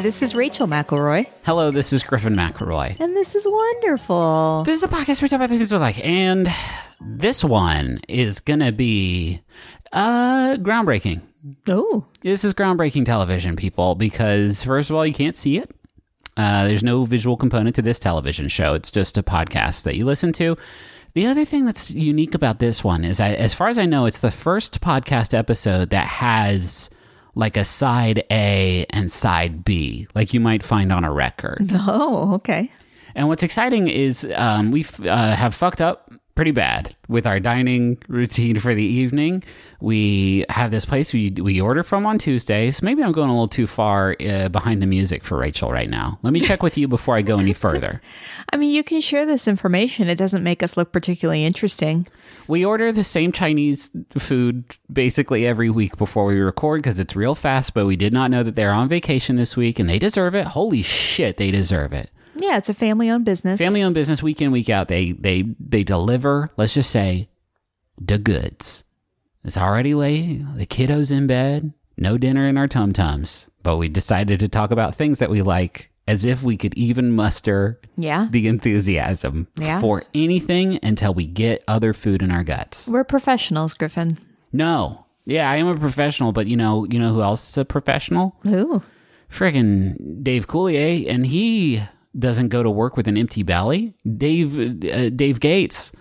Hi, this is Rachel McElroy, Hello, this is Griffin McElroy. and this is wonderful. This is a podcast where we talk about things we like, and this one is gonna be uh groundbreaking. Oh, This is groundbreaking television, people, because first of all, you can't see it. Uh, there's no visual component to this television show. It's just a podcast that you listen to. The other thing that's unique about this one is, I, as far as I know, it's the first podcast episode that has like a side A and side B, like you might find on a record. oh, okay. And what's exciting is um, we uh, have fucked up pretty bad with our dining routine for the evening. We have this place we we order from on Tuesdays. Maybe I'm going a little too far uh, behind the music for Rachel right now. Let me check with you before I go any further. I mean, you can share this information. It doesn't make us look particularly interesting. We order the same Chinese food basically every week before we record because it's real fast. But we did not know that they're on vacation this week, and they deserve it. Holy shit, they deserve it. Yeah, it's a family-owned business. family owned business week in week out they they they deliver let's just say the goods it's already late the kiddos in bed no dinner in our tum tums but we decided to talk about things that we like as if we could even muster Yeah, the enthusiasm Yeah. for anything until we get other food in our guts we're professionals, Griffin. no yeah i am a professional but you know you know who else is a professional Who? friggin' Dave Coulier, and he doesn't go to work with an empty belly. Dave uh, Dave Gates,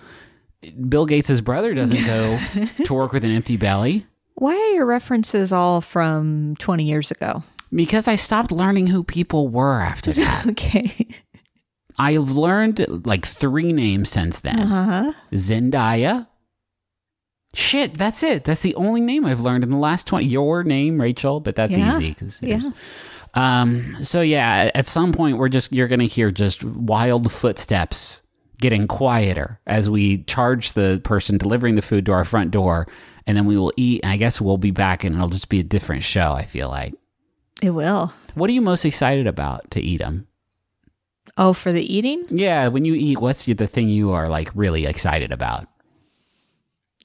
Bill Gates' brother, doesn't go to work with an empty belly why are your references all from 20 years ago? because I stopped learning who people were after that. Okay. I've learned like three names since then. Uh-huh. Zendaya. Shit, that's it. That's the only name I've learned in the last 20. Your name, Rachel, but that's Yeah. easy. 'cause Yeah. Um, so yeah, at some point we're just you're gonna hear just wild footsteps getting quieter as we charge the person delivering the food to our front door, and then we will eat. And I guess we'll be back, and it'll just be a different show. I feel like. It will. What are you most excited about to eat them? Oh, for the eating? Yeah, when you eat, what's the thing you are like really excited about?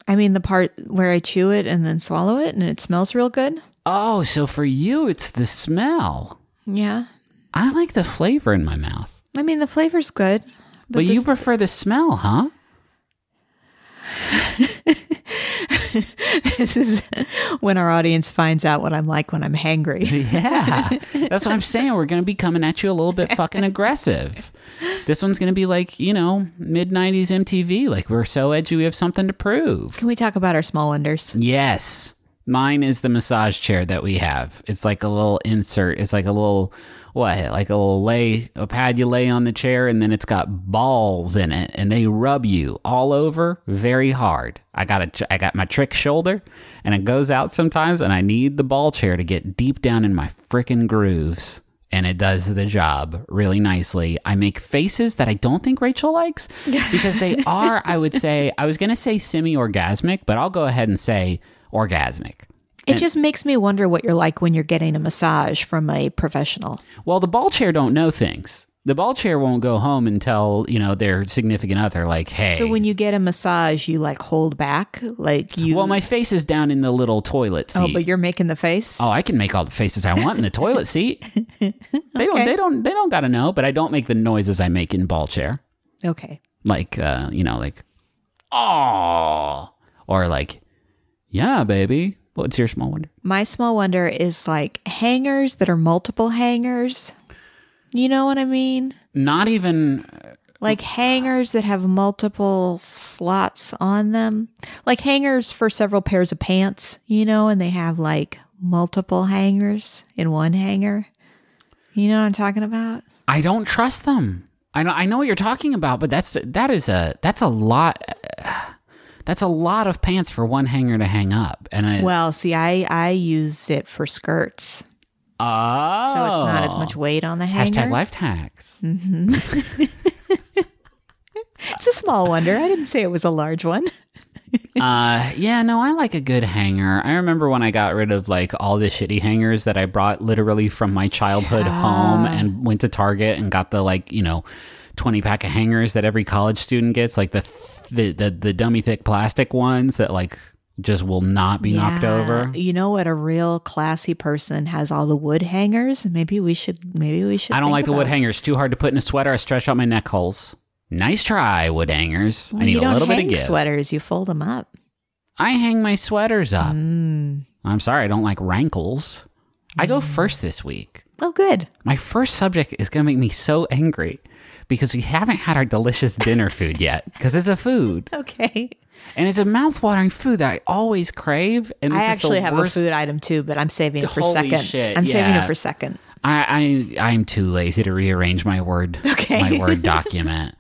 I mean, the part where I chew it and then swallow it and it smells real good. Oh, so for you, it's the smell. Yeah. I like the flavor in my mouth. I mean, the flavor's good. But, you prefer the smell, huh? this is when our audience finds out what I'm like when I'm hangry. Yeah. That's what I'm saying. We're going to be coming at you a little bit fucking aggressive. This one's going to be like, you know, mid 90s MTV. Like, we're so edgy, we have something to prove. Can we talk about our small wonders? Yes. Mine is the massage chair that we have. It's like a little insert. It's like a little, what? Like a little lay, a pad you lay on the chair, and then it's got balls in it, and they rub you all over very hard. I got a I got my trick shoulder, and it goes out sometimes, and I need the ball chair to get deep down in my freaking grooves. And it does the job really nicely. I make faces that I don't think Rachel likes because they are, I would say, I was going to say semi orgasmic, but I'll go ahead and say orgasmic. It just makes me wonder what you're like when you're getting a massage from a professional. Well, the ball chair don't know things. The ball chair won't go home and tell, you know, their significant other, like, hey. So when you get a massage, you like hold back, like you. well, my face is down in the little toilet seat. oh, but you're making the face. Oh, I can make all the faces I want in the toilet seat. They don't. They don't. They don't got to know. But I don't make the noises I make in ball chair. Okay. Like, uh, you know, like, oh, or like, yeah, baby. What's your small wonder? My small wonder is like hangers that are multiple hangers. You know what I mean? Not even. Uh, like hangers that have multiple slots on them. Like hangers for several pairs of pants, you know, and they have like multiple hangers in one hanger. You know what I'm talking about? I don't trust them. I know. I know what you're talking about, but that's that is a that's a lot. That's a lot of pants for one hanger to hang up, and I, Well, see, I I use it for skirts, oh, so it's not as much weight on the hanger. Hashtag life hacks. It's a small wonder. I didn't say it was a large one. uh, yeah, no, I like a good hanger. I remember when I got rid of like all the shitty hangers that I brought literally from my childhood home and went to Target and got the like, you know, 20 pack of hangers that every college student gets, like the the the, the dummy thick plastic ones that like just will not be knocked over. You know what? A real classy person has all the wood hangers. Maybe we should. Maybe we should. I don't like the wood hangers. Too hard to put in a sweater. I stretch out my neck holes. Nice try, wood hangers. I need a little bit of give. sweaters. You fold them up. I hang my sweaters up. Mm. I'm sorry, I don't like rankles. I go first this week. Oh, good. My first subject is going to make me so angry because we haven't had our delicious dinner food yet because it's a food Okay. and it's a mouth-watering food that I always crave. And this I is actually the have worst. a food item too, but I'm saving it for Holy second. shit, I'm saving it for second. I, I I'm too lazy to rearrange my word Okay. my word document.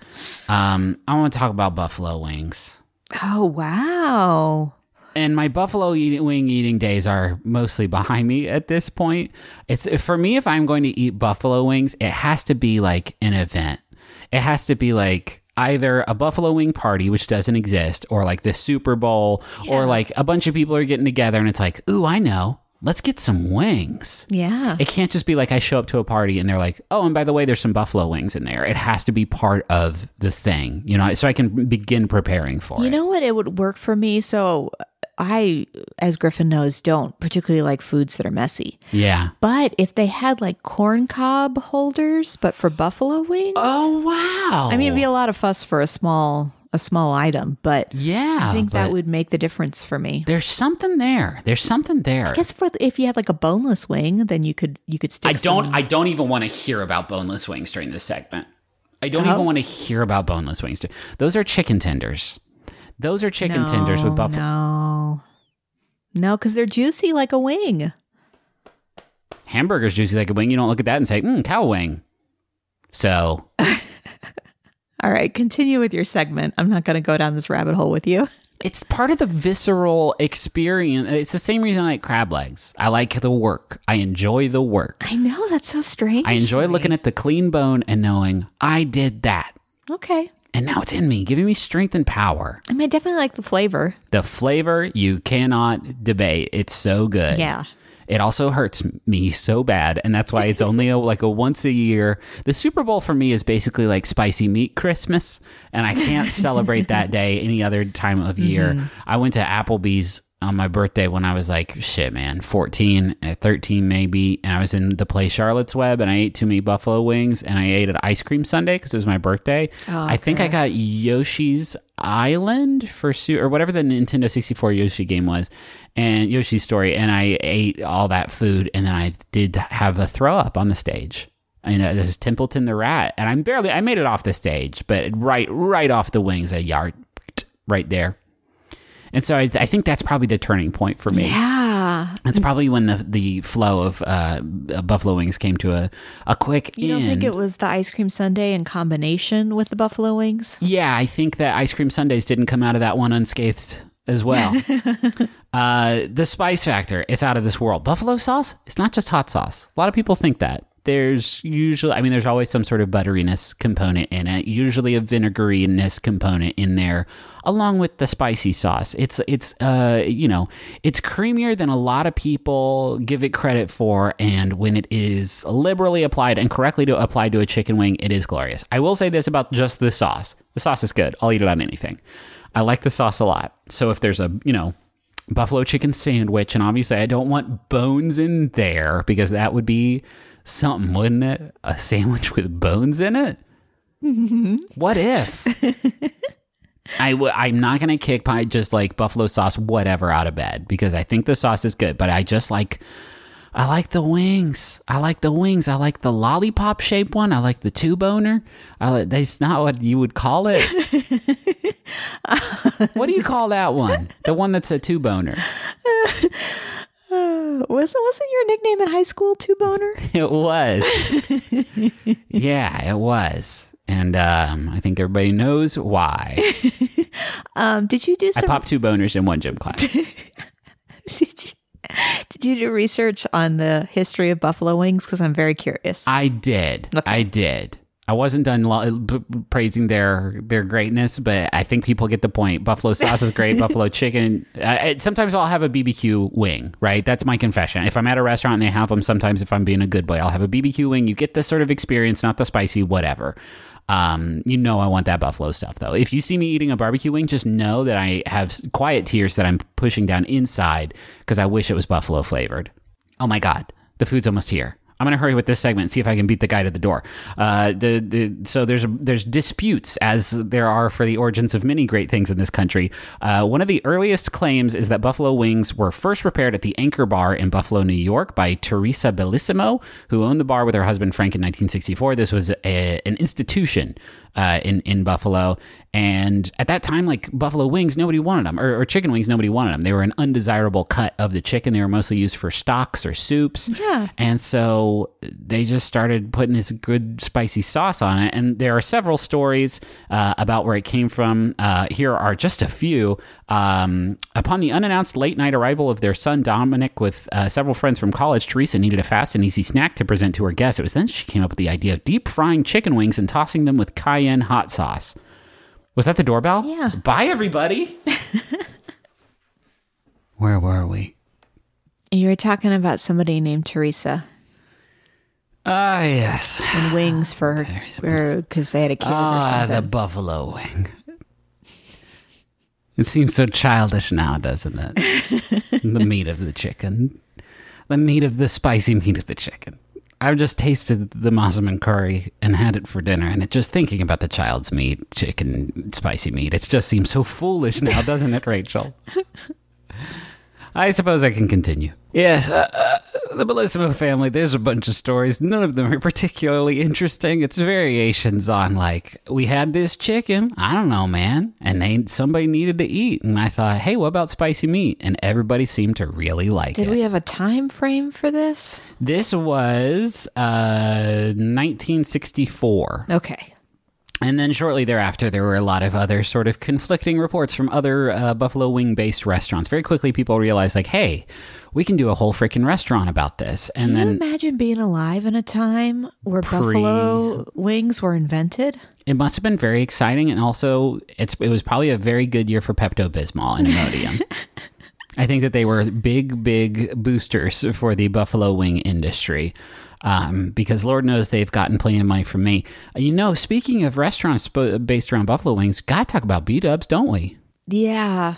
um, I want to talk about buffalo wings. Oh wow. and my buffalo eat, wing eating days are mostly behind me at this point. It's for me if I'm going to eat buffalo wings, it has to be like an event. It has to be like either a buffalo wing party which doesn't exist or like the Super Bowl or like a bunch of people are getting together and it's like, "Ooh, I know. Let's get some wings." Yeah. It can't just be like I show up to a party and they're like, "Oh, and by the way, there's some buffalo wings in there." It has to be part of the thing, you know, so I can begin preparing for You it. You know what? It would work for me. So I, as Griffin knows, don't particularly like foods that are messy. yeah. But if they had like corn cob holders, but for buffalo wings, Oh wow! I mean, it'd be a lot of fuss for a small a small item, but yeah, I think that would make the difference for me. There's something there. There's something there. I guess for if you had like a boneless wing, then you could you could stick. I don't. some- I don't even want to hear about boneless wings during this segment. I don't Oh. even want to hear about boneless wings. Those are chicken tenders. Those are chicken tenders with buffalo. No, no, because they're juicy like a wing. Hamburgers juicy like a wing. You don't look at that and say, "Mm, cow wing." So All right, continue with your segment. I'm not going to go down this rabbit hole with you. it's part of the visceral experience. It's the same reason I like crab legs. I like the work. I enjoy the work. I know that's so strange. I enjoy looking at the clean bone and knowing I did that. Okay, And now it's in me, giving me strength and power. I mean, I definitely like the flavor. The flavor you cannot debate. It's so good. Yeah. It also hurts me so bad, and that's why it's only a, like a once a year. The Super Bowl for me is basically like spicy meat Christmas, and I can't celebrate that day any other time of year. Mm-hmm. I went to Applebee's on my birthday when I was like shit, man, fourteen, uh, thirteen maybe, and I was in the play Charlotte's Web, and I ate too many buffalo wings, and I ate an ice cream sundae because it was my birthday. I think I got Yoshi's Island for su- or whatever the Nintendo 64 Yoshi game was, and Yoshi's Story, and I ate all that food, and then I did have a throw up on the stage. I know this is Templeton the Rat, and I'm barely I made it off the stage, but right right off the wings, a yard right there. And so I, I think that's probably the turning point for me. Yeah. That's probably when the the flow of uh, buffalo wings came to a, a quick You don't think it was the ice cream sundae in combination with the buffalo wings? Yeah, I think that ice cream sundaes didn't come out of that one unscathed as well. uh, the spice factor, it's out of this world. Buffalo sauce, it's not just hot sauce. A lot of people think that. There's usually, I mean, there's always some sort of butteriness component in it. Usually a vinegariness component in there, along with the spicy sauce. It's it's uh you know it's creamier than a lot of people give it credit for, and when it is liberally applied and correctly to applied to a chicken wing, it is glorious. I will say this about just the sauce: the sauce is good. I'll eat it on anything. I like the sauce a lot. So if there's a you know buffalo chicken sandwich, and obviously I don't want bones in there because that would be something, wouldn't it? A sandwich with bones in it. Mm-hmm. What if? I w- I'm not gonna kick pie just like buffalo sauce whatever out of bed because I think the sauce is good, but I just like I like the wings. I like the wings. I like the lollipop shaped one. I like the two boner. I like, that's not what you would call it. what do you call that one? The one that's a two boner. Wasn't wasn't your nickname in high school two boner? It was. yeah, it was. And um, I think everybody knows why. Um, did you do I some? popped two boners in one gym class. did, you, did you do research on the history of buffalo wings? Because I'm very curious. I did. I did. I wasn't done lo- praising their their greatness, but I think people get the point. Buffalo sauce is great. Buffalo chicken. Uh, sometimes I'll have a BBQ wing. Right, that's my confession. If I'm at a restaurant and they have them, sometimes if I'm being a good boy, I'll have a BBQ wing. You get this sort of experience, not the spicy whatever. Um, you know I want that buffalo stuff though. If you see me eating a barbecue wing, just know that I have quiet tears that I'm pushing down inside because I wish it was buffalo flavored. Oh my god, the food's almost here. I'm gonna hurry with this segment and see if I can beat the guy to the door. Uh, the, the so there's there's disputes as there are for the origins of many great things in this country. Uh, one of the earliest claims is that buffalo wings were first prepared at the Anchor Bar in Buffalo, New York, by Teresa Bellissimo, who owned the bar with her husband Frank in 1964. This was a, an institution uh, in in Buffalo, and at that time, like buffalo wings, nobody wanted them, or, or chicken wings, nobody wanted them. They were an undesirable cut of the chicken. They were mostly used for stocks or soups. Yeah. And so they just started putting this good spicy sauce on it. And there are several stories uh, about where it came from. Uh, here are just a few. Um, upon the unannounced late night arrival of their son Dominic with uh, several friends from college, Teresa needed a fast and easy snack to present to her guests. It was then she came up with the idea of deep frying chicken wings and tossing them with cayenne hot sauce. Was that the doorbell? Yeah. Bye, everybody. Where were we? You were talking about somebody named Teresa Ah, yes. and wings for her because they had a kid or Ah, the buffalo wing. It seems so childish now, doesn't it? the meat of the chicken. The meat of the spicy meat of the chicken. I've just tasted the Masaman curry and had it for dinner, and it just thinking about the child's meat, chicken, spicy meat, it just seems so foolish now, doesn't it, Rachel? I suppose I can continue. Yes, uh, uh, the Bellissimo family, there's a bunch of stories. None of them are particularly interesting. It's variations on, like, we had this chicken. I don't know, man. And they somebody needed to eat. And I thought, hey, what about spicy meat? And everybody seemed to really like Did it. Did we have a time frame for this? this was uh, 1964. Okay. And then shortly thereafter, there were a lot of other sort of conflicting reports from other uh, buffalo wing based restaurants. Very quickly, people realized, like, hey, we can do a whole freaking restaurant about this. And Can you then imagine being alive in a time where buffalo wings were invented? it must have been very exciting. And also, it's it was probably a very good year for Pepto Bismol and Imodium. I think that they were big, big boosters for the buffalo wing industry. Um, because Lord knows they've gotten plenty of money from me. You know, speaking of restaurants sp- based around buffalo wings, gotta talk about B Dubs, don't we? Yeah.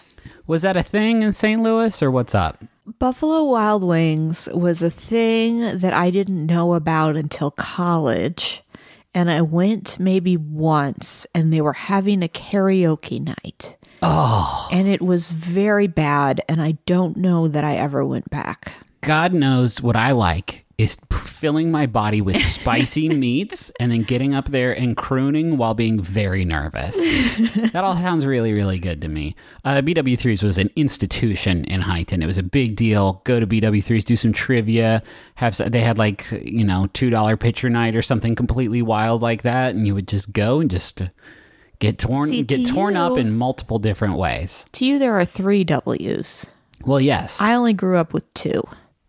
Was that a thing in St. Louis or what's up? Buffalo Wild Wings was a thing that I didn't know about until college. And I went maybe once and they were having a karaoke night. Oh, And it was very bad. And I don't know that I ever went back. God knows what I like is filling my body with spicy meats and then getting up there and crooning while being very nervous. that all sounds really, really good to me. Uh, BW3s was an institution in Huntington. It was a big deal. Go to BW3s, do some trivia. Have they had like you know two dollar pitcher night or something completely wild like that, and you would just go and just. Get torn, See, get to torn up in multiple different ways. To you, there are three W's. Well, yes, I only grew up with two.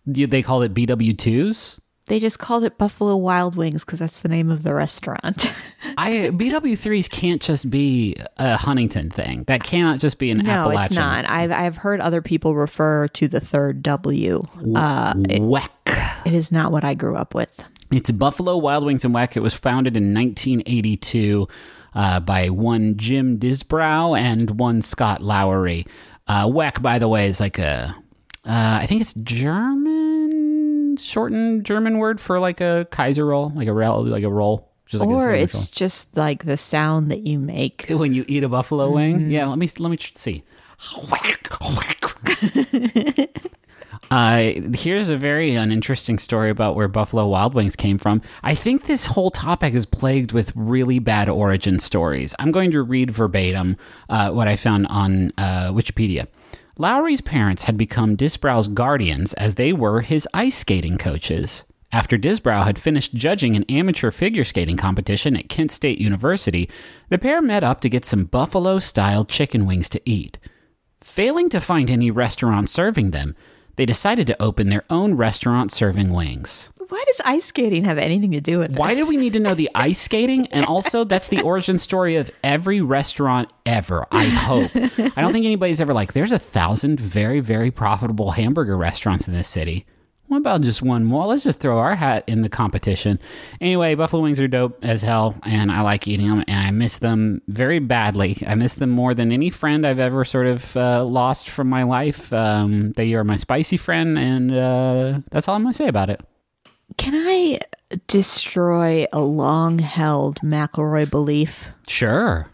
They called it BW2s. They just called it Buffalo Wild Wings because that's the name of the restaurant. I BW3s can't just be a Huntington thing. That cannot just be an no, Appalachian. it's not. I've I've heard other people refer to the third W. Uh, Weck. it is not what I grew up with. It's Buffalo Wild Wings and Weck. It was founded in 1982 uh, by one Jim Disbrow and one Scott Lowery. Uh, Weck, by the way, is like a, uh, I think it's German, shortened German word for like a Kaiser roll, like a roll, like a roll. Just like or sandwich it's just like the sound that you make. when you eat a buffalo wing. Mm-hmm. Yeah, let me let me see. Uh, here's a very uninteresting story about where Buffalo Wild Wings came from. I think this whole topic is plagued with really bad origin stories. I'm going to read verbatim uh, what I found on uh, Wikipedia. Lowery's parents had become Disbrow's guardians as they were his ice skating coaches. After Disbrow had finished judging an amateur figure skating competition at Kent State University, the pair met up to get some buffalo style chicken wings to eat. Failing to find any restaurant serving them, they decided to open their own restaurant serving wings. Why does ice skating have anything to do with this? Why do we need to know the ice skating? And also, that's the origin story of every restaurant ever. I hope. I don't think anybody's ever like, there's a thousand very, very profitable hamburger restaurants in this city. What about just one more? Let's just throw our hat in the competition. Anyway, buffalo wings are dope as hell, and I like eating them, and I miss them very badly. I miss them more than any friend I've ever sort of uh, lost from my life. Um, they are my spicy friend, and uh, that's all I'm going to say about it. Can I destroy a long held McElroy belief? Sure.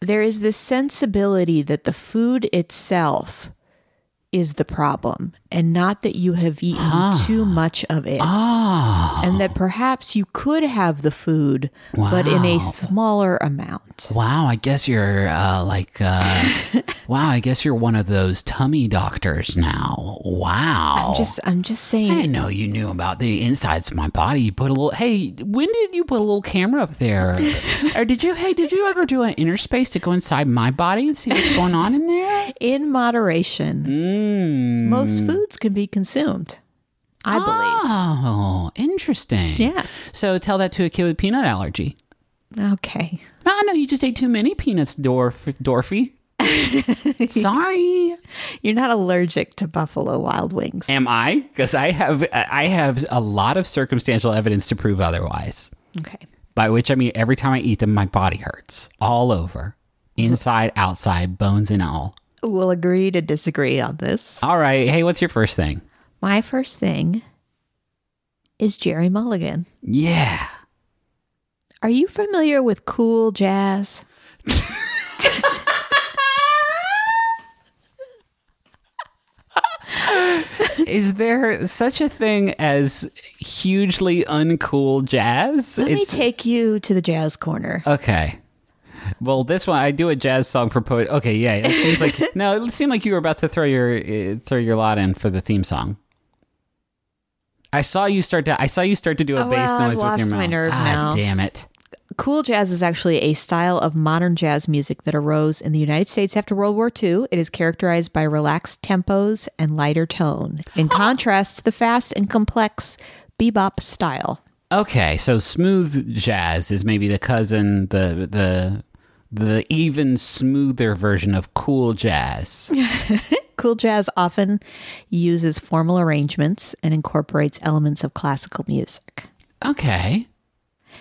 There is this sensibility that the food itself is the problem and not that you have eaten too much of it. Ah. And that perhaps you could have the food, but in a smaller amount. Wow, I guess you're uh, like, uh, wow, I guess you're one of those tummy doctors now. Wow. Just, I'm just saying. I didn't know you knew about the insides of my body. You put a little. Hey, when did you put a little camera up there? or did you? Hey, did you ever do an inner space to go inside my body and see what's going on in there? In moderation, Mm. most foods can be consumed. I believe. Oh, interesting. Yeah. So tell that to a kid with peanut allergy. Okay. Oh no, you just ate too many peanuts, Dorf, Dorfy. Sorry. You're not allergic to Buffalo Wild Wings. Am I? Because I have I have a lot of circumstantial evidence to prove otherwise. okay. By which I mean every time I eat them, my body hurts all over, inside, outside, bones and all. We'll agree to disagree on this. All right. Hey, what's your first thing? My first thing is Gerry Mulligan. Yeah. Are you familiar with cool jazz? Is there such a thing as hugely uncool jazz? Let me take you to the jazz corner. Okay. Well, this one I do a jazz song for poet. Okay, yeah, it seems like no, it seemed like you were about to throw your uh, throw your lot in for the theme song. I saw you start to I saw you start to do a Oh, bass well, I've noise with lost your my mouth. nerve ah, now. damn it! Cool jazz is actually a style of modern jazz music that arose in the United States after World War II. It is characterized by relaxed tempos and lighter tone, in contrast to the fast and complex bebop style. Okay, so smooth jazz is maybe the cousin, the the the even smoother version of cool jazz. Cool jazz often uses formal arrangements and incorporates elements of classical music. Okay.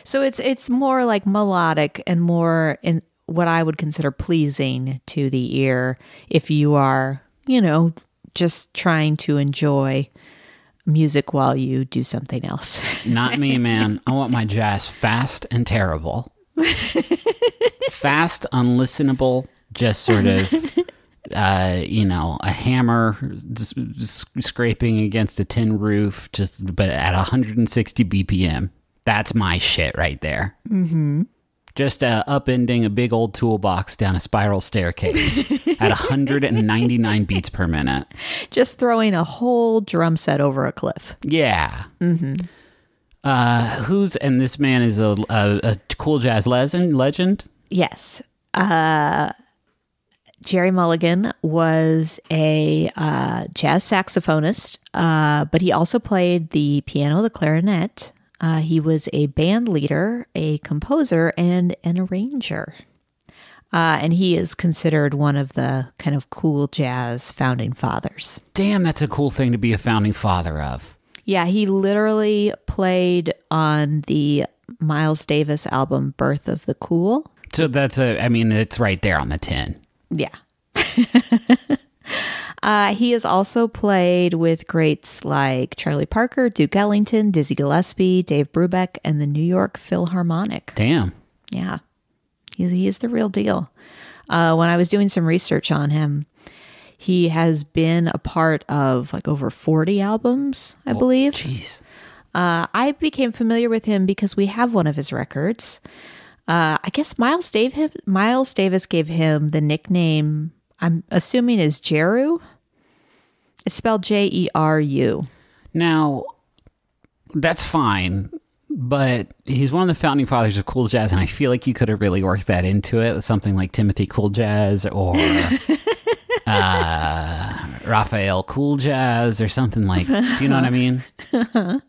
So it's it's more like melodic and more in what I would consider pleasing to the ear if you are, you know, just trying to enjoy music while you do something else. Not me, man. I want my jazz fast and terrible. fast, unlistenable, just sort of, uh, you know, a hammer scraping against a tin roof, just but at 160 BPM. That's my shit right there. Mm-hmm. Just uh, upending a big old toolbox down a spiral staircase at 199 beats per minute. just throwing a whole drum set over a cliff. Yeah. Mm-hmm. Uh, who's and this man is a, a, a cool jazz legend. Legend. Yes. Uh, Gerry Mulligan was a uh, jazz saxophonist, uh, but he also played the piano, the clarinet. Uh, he was a band leader, a composer, and an arranger. Uh, and he is considered one of the kind of cool jazz founding fathers. Damn, that's a cool thing to be a founding father of. Yeah, he literally played on the Miles Davis album Birth of the Cool. So that's a. I mean, it's right there on the tin. Yeah. uh, he has also played with greats like Charlie Parker, Duke Ellington, Dizzy Gillespie, Dave Brubeck, and the New York Philharmonic. Damn. Yeah. He's, he is the real deal. Uh, when I was doing some research on him, he has been a part of like over 40 albums, I believe. Jeez. Uh, I became familiar with him because we have one of his records. Uh, I guess Miles Davis, Miles Davis gave him the nickname. I'm assuming is Jeru. It's spelled J E R U. Now, that's fine, but he's one of the founding fathers of cool jazz, and I feel like you could have really worked that into it. Something like Timothy Cool Jazz or uh, Raphael Cool Jazz or something like. Do you know what I mean?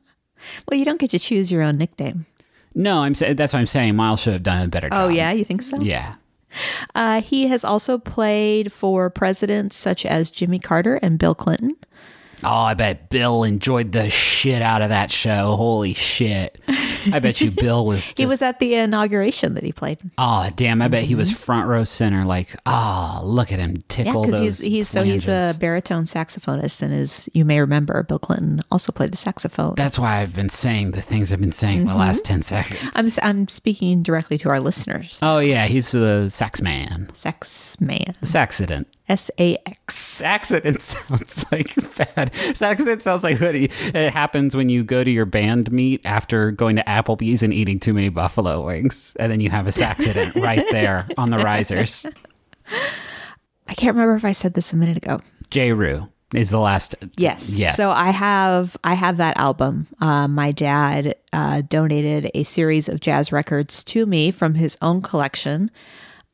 Well, you don't get to choose your own nickname. No, I'm that's what I'm saying. Miles should have done a better job. Oh, yeah, you think so? Yeah. Uh, he has also played for presidents such as Jimmy Carter and Bill Clinton. Oh, I bet Bill enjoyed the shit out of that show. Holy shit. I bet you Bill was He was at the inauguration that he played. Oh, damn, I bet he was mm-hmm. front row center like, "Oh, look at him tickle because those he's he's so he's a baritone saxophonist, and as you may remember, Bill Clinton also played the saxophone. That's why I've been saying the things I've been saying for the last mm-hmm. 10 seconds. I'm I'm speaking directly to our listeners. oh, yeah, he's the sax man. Sex man, Saxident. S A X. Accident sounds like bad. Accident sounds like he- it happens when you go to your band meet after going to Applebee's and eating too many buffalo wings, and then you have a accident right there on the risers. I can't remember if I said this a minute ago. Jeru is the last. Yes. Yes. So I have I have that album. Uh, my dad uh, donated a series of jazz records to me from his own collection.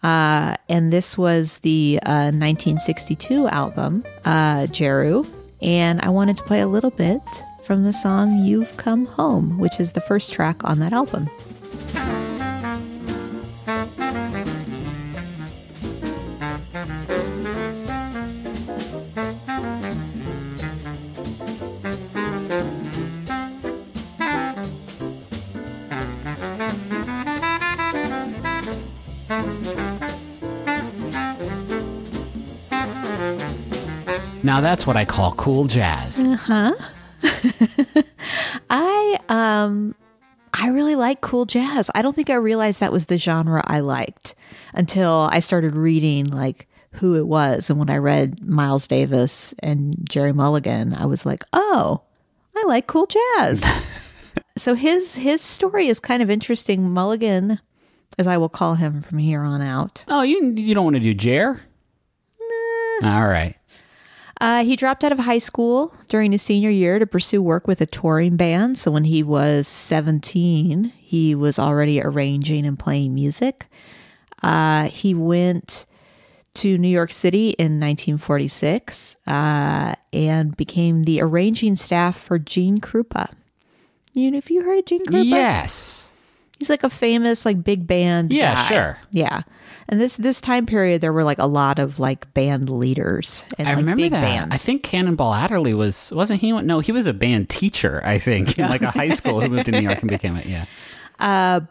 Uh, and this was the uh, 1962 album, uh, Jeru. And I wanted to play a little bit from the song You've Come Home, which is the first track on that album. Now that's what I call cool jazz. Uh huh. I um I really like cool jazz. I don't think I realized that was the genre I liked until I started reading like who it was and when I read Miles Davis and Gerry Mulligan, I was like, "Oh, I like cool jazz." so his his story is kind of interesting. Mulligan, as I will call him from here on out. Oh, you you don't want to do Jer? All right. Uh, he dropped out of high school during his senior year to pursue work with a touring band. So when he was 17, he was already arranging and playing music. Uh, he went to New York City in 1946 uh, and became the arranging staff for Gene Krupa. You know, if you heard of Gene Krupa? Yes. He's like a famous like big band. Yeah, guy. sure. Yeah. And this this time period, there were like a lot of like band leaders and I like remember that. bands. I think Cannonball Adderley was wasn't he? No, he was a band teacher. I think in like a high school who moved to New York and became it. Yeah.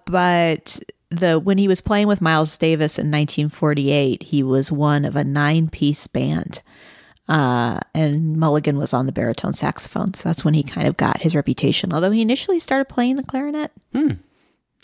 but the when he was playing with Miles Davis in 1948, he was one of a nine piece band. Uh, and Mulligan was on the baritone saxophone, so that's when he kind of got his reputation. Although he initially started playing the clarinet.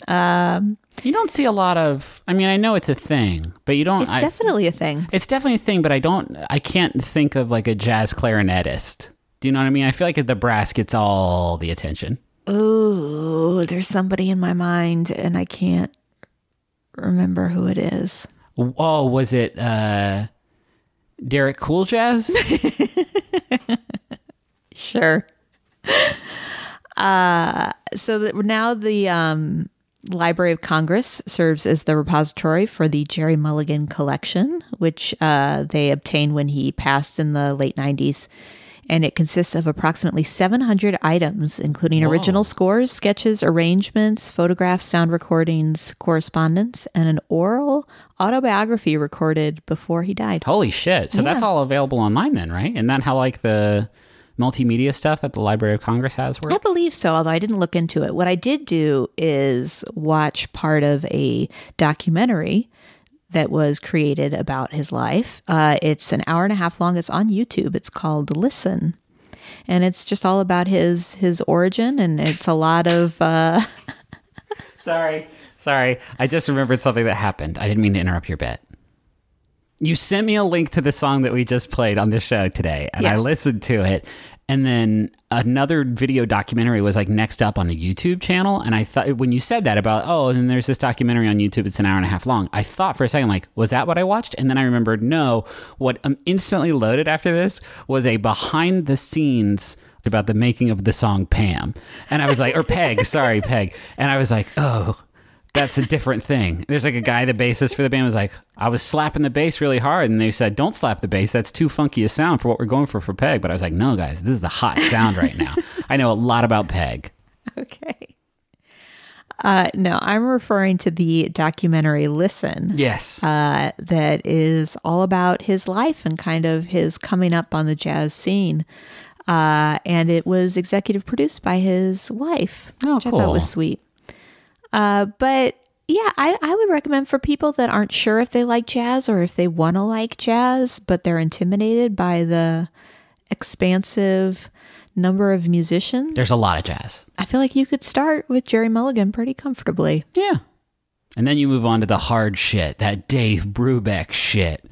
You don't see a lot of. I mean, I know it's a thing, but you don't. It's I, definitely a thing. It's definitely a thing, but I don't. I can't think of like a jazz clarinetist. Do you know what I mean? I feel like the brass gets all the attention. Oh, there's somebody in my mind, and I can't remember who it is. Oh, was it uh Derek Cool Jazz? Sure. Uh, so now the um, Library of Congress serves as the repository for the Gerry Mulligan collection, which uh, they obtained when he passed in the late 90s. And it consists of approximately 700 items, including original scores, sketches, arrangements, photographs, sound recordings, correspondence, and an oral autobiography recorded before he died. Holy shit. So that's all available online then, right? And then how like the multimedia stuff that the Library of Congress has works? I believe so, although I didn't look into it. What I did do is watch part of a documentary that was created about his life. Uh, it's an hour and a half long. It's on YouTube. It's called Listen, and it's just all about his his origin, and it's a lot of. Uh, Sorry. Sorry. I just remembered something that happened. I didn't mean to interrupt your bet. You sent me a link to the song that we just played on the show today, and I listened to it. And then another video documentary was like next up on the YouTube channel. And I thought, when you said that about, oh, and there's this documentary on YouTube, it's an hour and a half long. I thought for a second, like, was that what I watched? And then I remembered, no, what um, instantly loaded after this was a behind the scenes about the making of the song Pam. And I was like, or Peg, sorry, Peg. And I was like, oh, That's a different thing. There's like a guy, the bassist for the band was like, I was slapping the bass really hard, and they said, "Don't slap the bass. That's too funky a sound for what we're going for for Peg." But I was like, "No, guys, this is the hot sound right now. I know a lot about Peg." Okay. Uh, no, I'm referring to the documentary Listen. Yes. Uh, that is all about his life and kind of his coming up on the jazz scene. Uh, and it was executive produced by his wife, Oh, which I thought was sweet. Uh, but yeah, I, I would recommend for people that aren't sure if they like jazz or if they want to like jazz, but they're intimidated by the expansive number of musicians. There's a lot of jazz. I feel like you could start with Gerry Mulligan pretty comfortably. Yeah. And then you move on to the hard shit, that Dave Brubeck shit.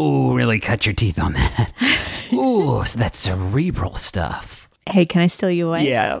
Ooh, really cut your teeth on that. Ooh, so that's cerebral stuff. Hey, can I steal you away? Yeah.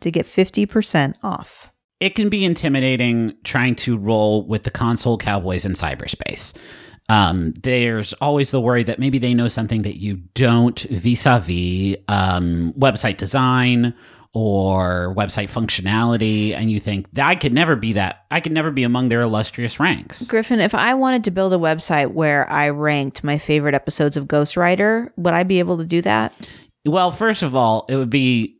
to get 50% off. it can be intimidating trying to roll with the console cowboys in cyberspace. Um, there's always the worry that maybe they know something that you don't vis-a-vis um, website design or website functionality, and you think that I could never be that. I could never be among their illustrious ranks. Griffin, if I wanted to build a website where I ranked my favorite episodes of Ghostwriter, would I be able to do that? Well, first of all, it would be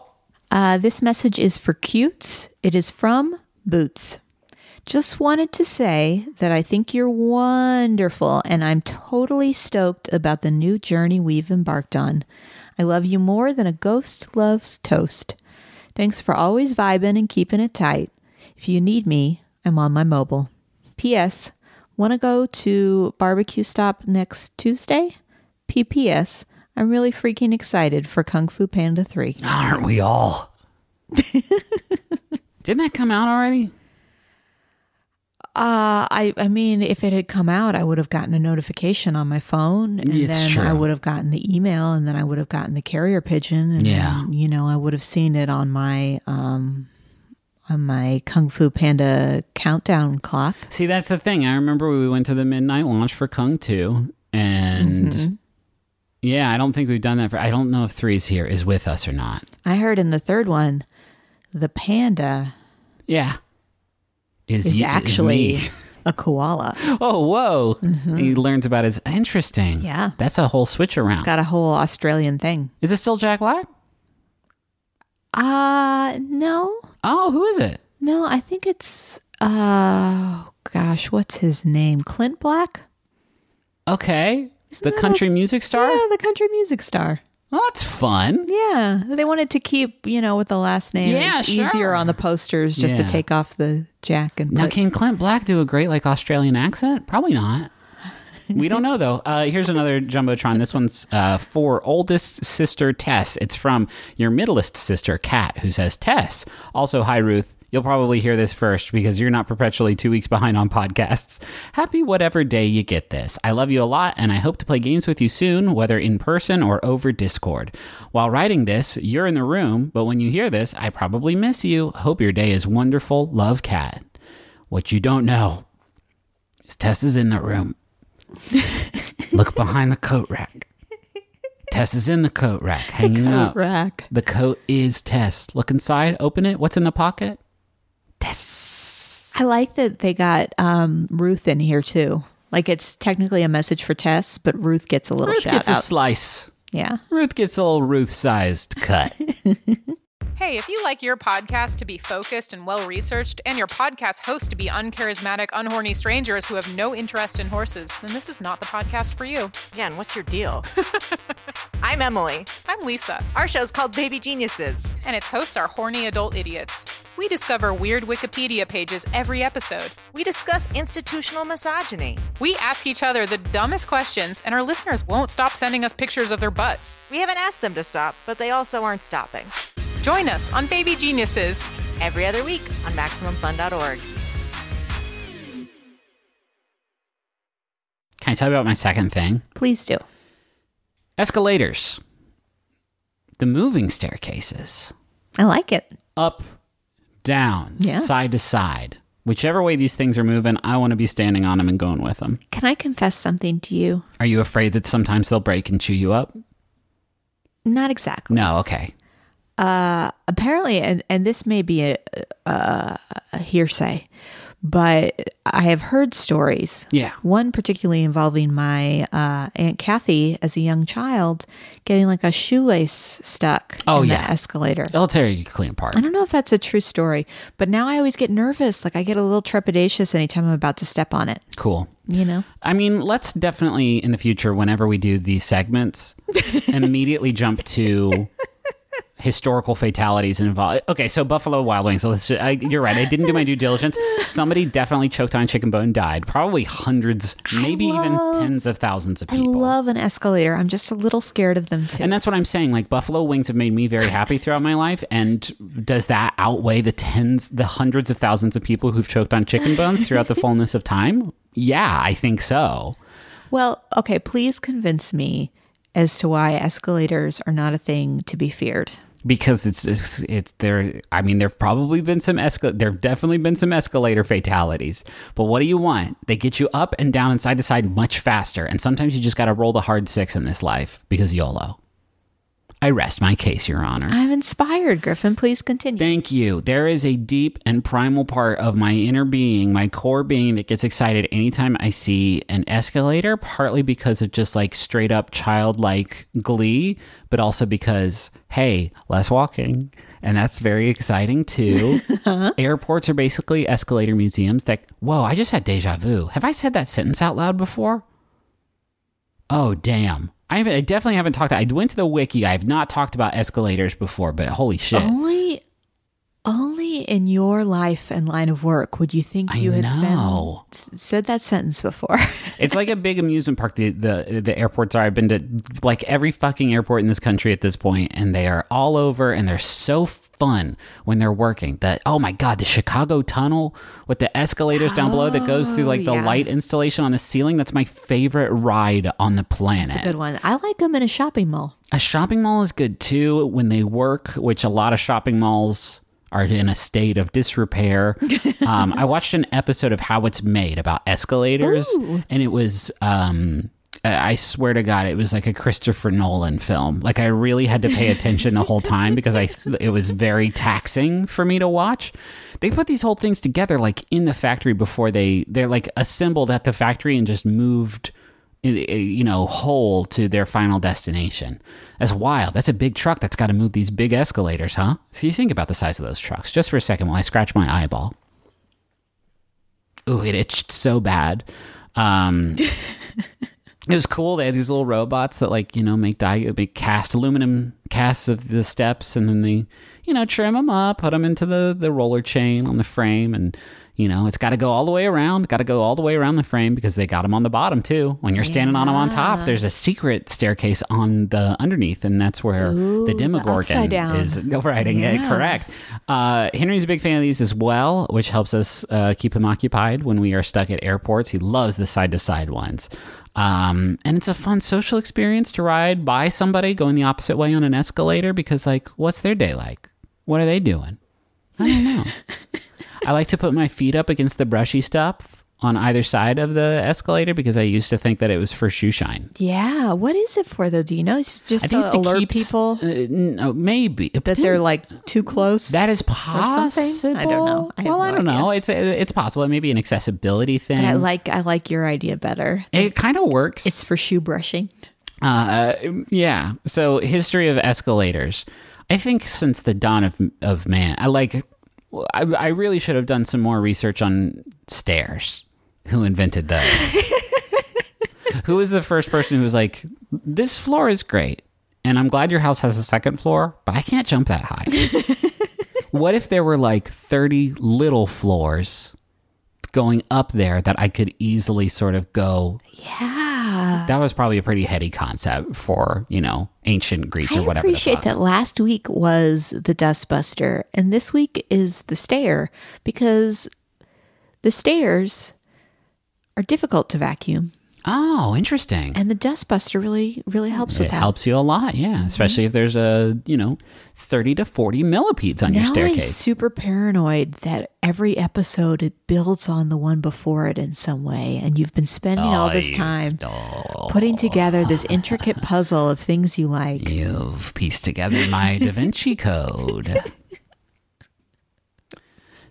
Uh, this message is for cutes. It is from Boots. Just wanted to say that I think you're wonderful and I'm totally stoked about the new journey we've embarked on. I love you more than a ghost loves toast. Thanks for always vibing and keeping it tight. If you need me, I'm on my mobile. P.S. Want to go to barbecue stop next Tuesday? P.P.S. I'm really freaking excited for Kung Fu Panda 3. Aren't we all? Didn't that come out already? Uh, I I mean, if it had come out, I would have gotten a notification on my phone, and It's then I would have gotten the email, and then I would have gotten the carrier pigeon, and Yeah. then, you know, I would have seen it on my um on my Kung Fu Panda countdown clock. See, that's the thing. I remember we went to the midnight launch for Kung 2, and yeah, I don't think we've done that for. I don't know if three's here is with us or not. I heard in the third one, the panda Yeah, is y- actually me. a koala. oh, whoa! He learns about his interesting. Yeah. that's a whole switch around. Got a whole Australian thing. Is it still Jack Black? Uh no, Oh, who is it? no. I think it's Oh gosh, what's his name? Clint Black? Okay. The that country music star? Yeah, the country music star. Well, that's fun. Yeah, they wanted to keep you know with the last name. Yeah, it's sure. easier on the posters just Yeah. to take off the Jack and Now, put. can Clint Black do a great like Australian accent? Probably not. We don't know though. Uh, here's another jumbotron. This one's uh, for oldest sister Tess. It's from your middleest sister Kat, who says Tess. Also, hi Ruth. You'll probably hear this first because you're not perpetually two weeks behind on podcasts. Happy whatever day you get this. I love you a lot, and I hope to play games with you soon, whether in person or over Discord. While writing this, you're in the room, but when you hear this, I probably miss you. Hope your day is wonderful. Love, Kat. What you don't know is Tess is in the room. Look behind the coat rack. Tess is in the coat rack, hanging the Coat up. rack. The coat is Tess. Look inside, open it. What's in the pocket? Tess. I like that they got um, Ruth in here too. Like it's technically a message for Tess, but Ruth gets a little Ruth shout gets a slice. yeah. Ruth gets a little Ruth sized cut. Hey, if you like your podcast to be focused and well researched, and your podcast host to be uncharismatic, unhorny strangers who have no interest in horses, then this is not the podcast for you. Again, what's your deal? I'm Emily. I'm Lisa, Our show is called Baby Geniuses. and its hosts are horny adult idiots. We discover weird Wikipedia pages every episode. We discuss institutional misogyny. We ask each other the dumbest questions, and our listeners won't stop sending us pictures of their butts. We haven't asked them to stop, but they also aren't stopping. Join us on Baby Geniuses. Every other week on MaximumFun.org. Can I tell you about my second thing? Please do. Escalators. The moving staircases. I like it. Up, down, Yeah. side to side. Whichever way these things are moving, I want to be standing on them and going with them. Can I confess something to you? Are you afraid that sometimes they'll break and chew you up? Not exactly. No, okay. Apparently and, and this may be a, a, a hearsay but i have heard stories Yeah. one particularly involving my uh, aunt kathy as a young child getting like a shoelace stuck Oh, in yeah. the escalator It'll tear you clean apart. i don't know if that's a true story but now i always get nervous like i get a little trepidatious anytime i'm about to step on it Cool. you know I mean, let's definitely in the future, whenever we do these segments, immediately jump to historical fatalities involved. Okay, so Buffalo Wild Wings. So. Just, I, you're right. I didn't do my due diligence. Somebody definitely choked on chicken bone, and died. Probably hundreds, maybe even tens of thousands of people. i love an escalator i'm just a little scared of them too and that's what I'm saying. Like Buffalo Wings have made me very happy throughout my life. And does that outweigh the tens, the hundreds of thousands of people who've choked on chicken bones throughout the fullness of time? Yeah, I think so. Well, okay, please convince me as to why escalators are not a thing to be feared. Because it's it's, it's there. I mean, there've probably been some escal. There've definitely been some escalator fatalities. But what do you want? They get you up and down and side to side much faster. And sometimes you just got to roll the hard six in this life because YOLO. I rest my case, Your Honor. I'm inspired, Griffin. Please continue. Thank you. There is a deep and primal part of my inner being, my core being, that gets excited anytime I see an escalator, partly because of just like straight up childlike glee, but also because, hey, less walking. And that's very exciting too. Airports are basically escalator museums that, whoa, I just had deja vu. Have I said that sentence out loud before? Oh, damn. I, haven't- I definitely haven't talked. I went to the wiki. I have not talked about escalators before, but holy shit. Only only in your life and line of work would you think I you had know. Said, said that sentence before. It's like a big amusement park. The, the the airports are. I've been to like every fucking airport in this country at this point, and they are all over, and they're so fun when they're working. That oh my god, the Chicago Tunnel with the escalators down below that goes through like the Oh, yeah. light installation on the ceiling. That's my favorite ride on the planet. It's a good one. I like them in a shopping mall. A shopping mall is good too when they work, which a lot of shopping malls are in a state of disrepair. um, I watched an episode of How It's Made about escalators, and it was. Um, I I swear to God, it was like a Christopher Nolan film. Like I really had to pay attention the whole time because I it was very taxing for me to watch. They put these whole things together like in the factory before they they're like assembled at the factory and just moved you know, whole to their final destination. That's wild. That's a big truck that's got to move these big escalators, huh? If you think about the size of those trucks, just for a second while I scratch my eyeball. ooh, it itched so bad. Um, it was cool. They had these little robots that like you know make di- make cast aluminum casts of the steps, and then they you know trim them up, put them into the the roller chain on the frame, and you know it's got to go all the way around. Got to go all the way around the frame because they got them on the bottom too. When you're standing on them on top, there's a secret staircase on the underneath, and that's where the Demogorgon down. is riding it. Correct. Uh, Henry's a big fan of these as well, which helps us uh, keep him occupied when we are stuck at airports. He loves the side to side ones. Um, and it's a fun social experience to ride by somebody going the opposite way on an escalator because, like, what's their day like? What are they doing? I don't know. I like to put my feet up against the brushy stuff on either side of the escalator because I used to think that it was for shoe shine. Yeah. What is it for though? Do you know? It's just I think to it's to alert keep people Uh, no, maybe that they're like too close. That is possible. I don't know. I well, I don't idea. know. It's it's possible. It may be an accessibility thing. But I like I like your idea better. it kind of works. It's for shoe brushing. uh, yeah. So history of escalators. I think since the dawn of of man, I like. I, I really should have done some more research on stairs. Who invented those? who was the first person who was like, "This floor is great, and I'm glad your house has a second floor, but I can't jump that high." what if there were like 30 little floors going up there that I could easily sort of go Yeah. That was probably a pretty heady concept for you know ancient Greeks I or whatever. the appreciate that last week was the dustbuster and this week is the stair because the stairs are difficult to vacuum Oh, interesting. and the dustbuster really really helps with It that. helps you a lot, yeah. Mm-hmm. Especially if there's a you know thirty to forty millipedes on your now I'm staircase. super paranoid that every episode it builds on the one before it in some way, and you've been spending all this time Oh, putting together this intricate puzzle of things you like. you've pieced together my Da Vinci Code.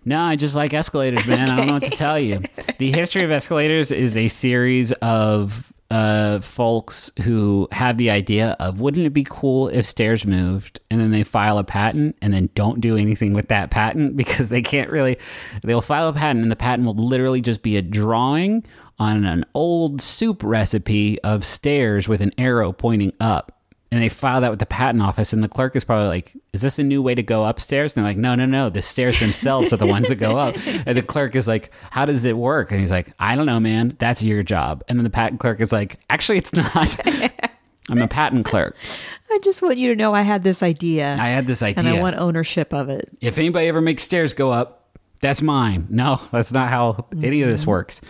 No, I just like escalators, man. I don't know what to tell you. The history of escalators is a series of uh, folks who have the idea of wouldn't it be cool if stairs moved, and then they file a patent and then don't do anything with that patent because they can't really. They'll file a patent, and the patent will literally just be a drawing on an old soup recipe of stairs with an arrow pointing up and they file that with the patent office and the clerk is probably like is this a new way to go upstairs? And they're like no no no the stairs themselves are the ones that go up. And the clerk is like how does it work? And he's like i don't know man. That's your job. And then the patent clerk is like actually it's not. I'm a patent clerk. I just want you to know I had this idea, i had this idea and I want ownership of it. if anybody ever makes stairs go up, that's mine. No, that's not how any of this mm-hmm. works.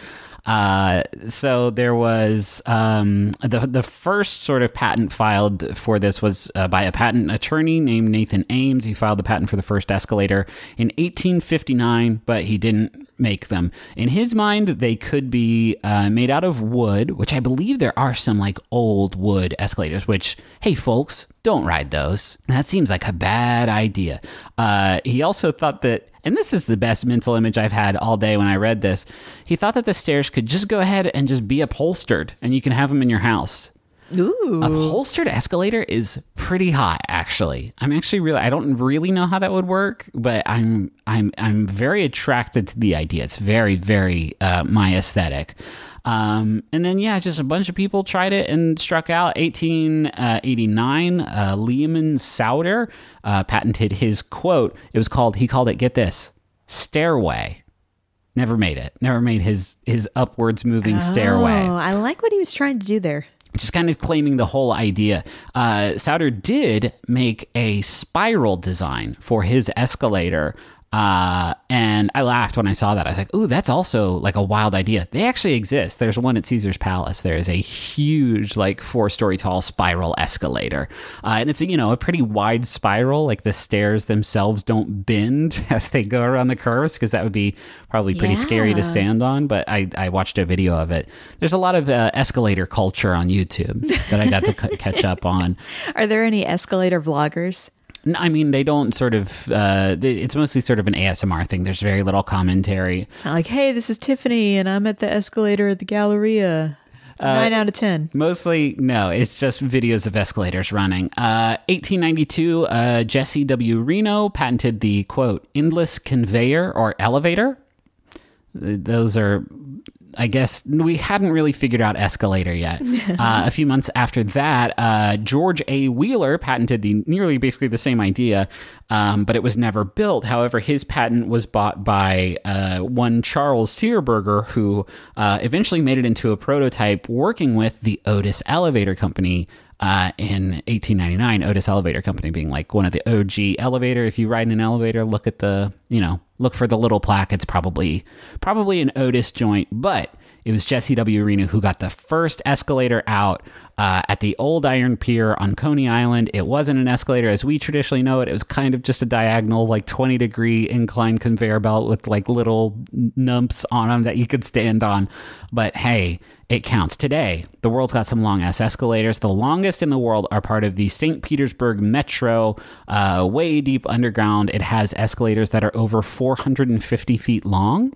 Uh, so there was um, the the first sort of patent filed for this was uh, by a patent attorney named Nathan Ames. He filed the patent for the first escalator in 1859, but he didn't make them. In his mind, they could be uh, made out of wood, which I believe there are some like old wood escalators. Which, hey, folks, don't ride those. That seems like a bad idea. Uh, he also thought that and this is the best mental image I've had all day when I read this. He thought that the stairs could just go ahead and just be upholstered, and you can have them in your house. Ooh, Upholstered escalator is pretty hot, actually. I'm actually really I don't really know how that would work, but I'm I'm I'm very attracted to the idea. It's very very uh, my aesthetic. Um, and then yeah, just a bunch of people tried it and struck out. 1889, uh, Leamon Souder uh, patented his quote. It was called he called it get this stairway. Never made it. Never made his his upwards moving stairway Oh, I like what he was trying to do there. just kind of claiming the whole idea. Uh, Souder did make a spiral design for his escalator. Uh, and I laughed when I saw that. I was like, ooh, that's also like a wild idea. They actually exist. There's one at Caesar's Palace. There is a huge, like four story tall spiral escalator. Uh, and it's, you know, a pretty wide spiral. Like the stairs themselves don't bend as they go around the curves because that would be probably pretty scary to stand on. But I, I watched a video of it. There's a lot of uh, escalator culture on YouTube that I got to c- catch up on. Are there any escalator vloggers? I mean, they don't sort of. Uh, they, it's mostly sort of an ASMR thing. There's very little commentary. It's not like, hey, this is Tiffany, and I'm at the escalator at the Galleria. Uh, Nine out of ten. Mostly, no. It's just videos of escalators running. Uh, 1892, uh, Jesse W. Reno patented the quote endless conveyor or elevator. those are I guess we hadn't really figured out escalator yet. uh, a few months after that, uh, George A. Wheeler patented the nearly basically the same idea, um, but it was never built. However, his patent was bought by uh, one Charles Seeberger, who uh, eventually made it into a prototype working with the Otis Elevator Company. Uh, in 1899, Otis Elevator Company being like one of the OG elevator. If you ride in an elevator, look at the, you know, look for the little plaque. It's probably probably an Otis joint, but it was Jesse W. Reno who got the first escalator out uh, at the old Iron Pier on Coney Island. It wasn't an escalator as we traditionally know it. It was kind of just a diagonal, like 20 degree inclined conveyor belt with like little numps on them that you could stand on. But hey, it counts. Today, the world's got some long ass escalators. The longest in the world are part of the St. Petersburg Metro, uh, way deep underground. It has escalators that are over 450 feet long.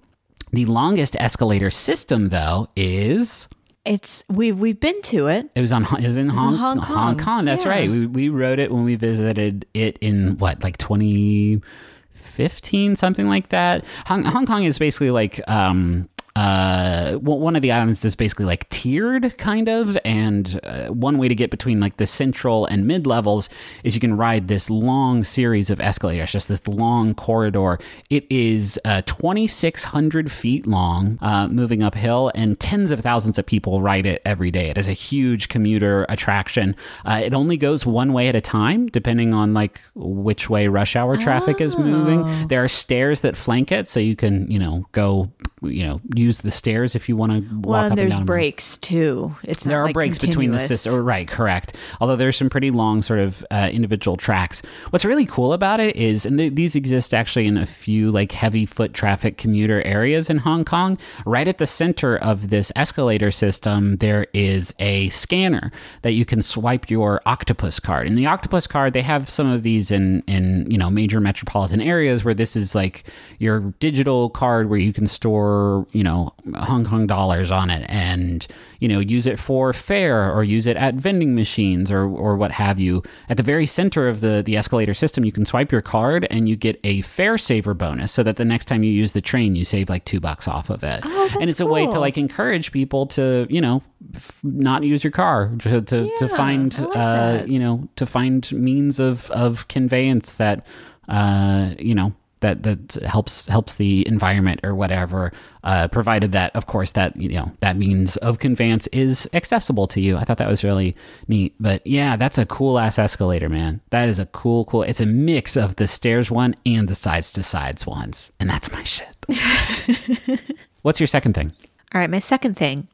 The longest escalator system, though, is It's we've we've been to it. it was on it was in, Hong, in Hong Hong Kong. Kong. That's Yeah. right. We we rode it when we visited it in what like 2015 something like that. Hong, Hong Kong is basically like um uh one of the islands is basically like tiered kind of and uh, one way to get between like the central and mid levels is you can ride this long series of escalators just this long corridor. It is uh, 2600 feet long uh, moving uphill and tens of thousands of people ride it every day. It is a huge commuter attraction. Uh, it only goes one way at a time depending on like which way rush hour traffic is moving. There are stairs that flank it so you can you know go you know use the stairs if you want to walk Well, up and and there's down breaks too. It's not There are like breaks between the continuous. system. Right, correct. Although there's some pretty long sort of uh, individual tracks. What's really cool about it is, and th- these exist actually in a few like heavy foot traffic commuter areas in Hong Kong. Right at the center of this escalator system, there is a scanner that you can swipe your Octopus card. And the Octopus card, they have some of these in in you know major metropolitan areas where this is like your digital card where you can store you know Hong Kong dollars on it and you know use it for fare or use it at vending machines or or what have you. At the very center of the the escalator system, you can swipe your card and you get a fare saver bonus, so that the next time you use the train, you save like two bucks off of it. Oh, and it's a way to like encourage people to you know f- not use your car to to, to find like uh, you know to find means of of conveyance that uh, you know that that helps helps the environment or whatever uh, provided that of course that you know that means of conveyance is accessible to you. I thought that was really neat but yeah that's a cool ass escalator man. That is a cool cool it's a mix of the stairs one and the sides to sides ones and that's my shit. What's your second thing? All right, my second thing.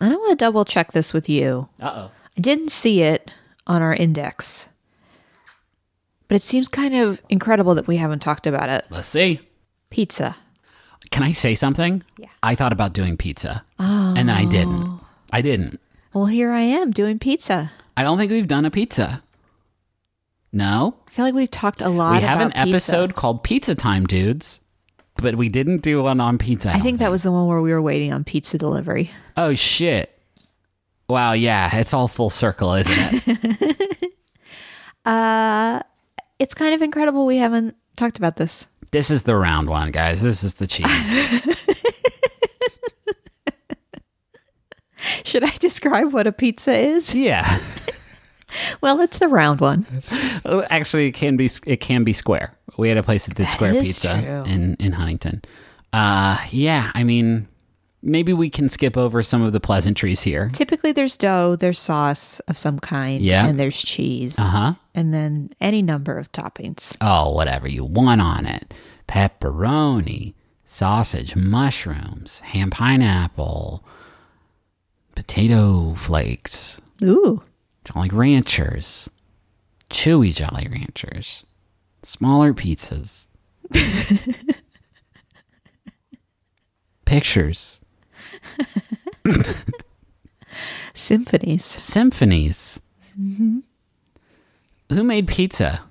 And I want to double check this with you. uh-oh. I didn't see it on our index, but it seems kind of incredible that we haven't talked about it. let's see Pizza. Can I say something? Yeah. I thought about doing pizza. Oh. And then I didn't. I didn't. Well, here I am doing pizza. I don't think we've done a pizza. No? I feel like we've talked a lot we have an about pizza. episode called Pizza Time, dudes. But we didn't do one on pizza. I think that was the one where we were waiting on pizza delivery. Oh shit. Wow, yeah, it's all full circle, isn't it? Uh, It's kind of incredible we haven't talked about this. this is the round one, guys. This is the cheese. Should I describe what a pizza is? yeah. Well, it's the round one. Oh, Actually, it can be it can be square. We had a place that did square pizza true. in in Huntington. Uh, yeah. I mean, maybe we can skip over some of the pleasantries here. Typically, there's dough, there's sauce of some kind, Yeah. and there's cheese, Uh huh. and then any number of toppings. Oh, whatever you want on it. Pepperoni, sausage, mushrooms, ham pineapple, potato flakes, Ooh, Jolly Ranchers, chewy Jolly Ranchers, smaller pizzas, pictures, symphonies. symphonies. Who made pizza?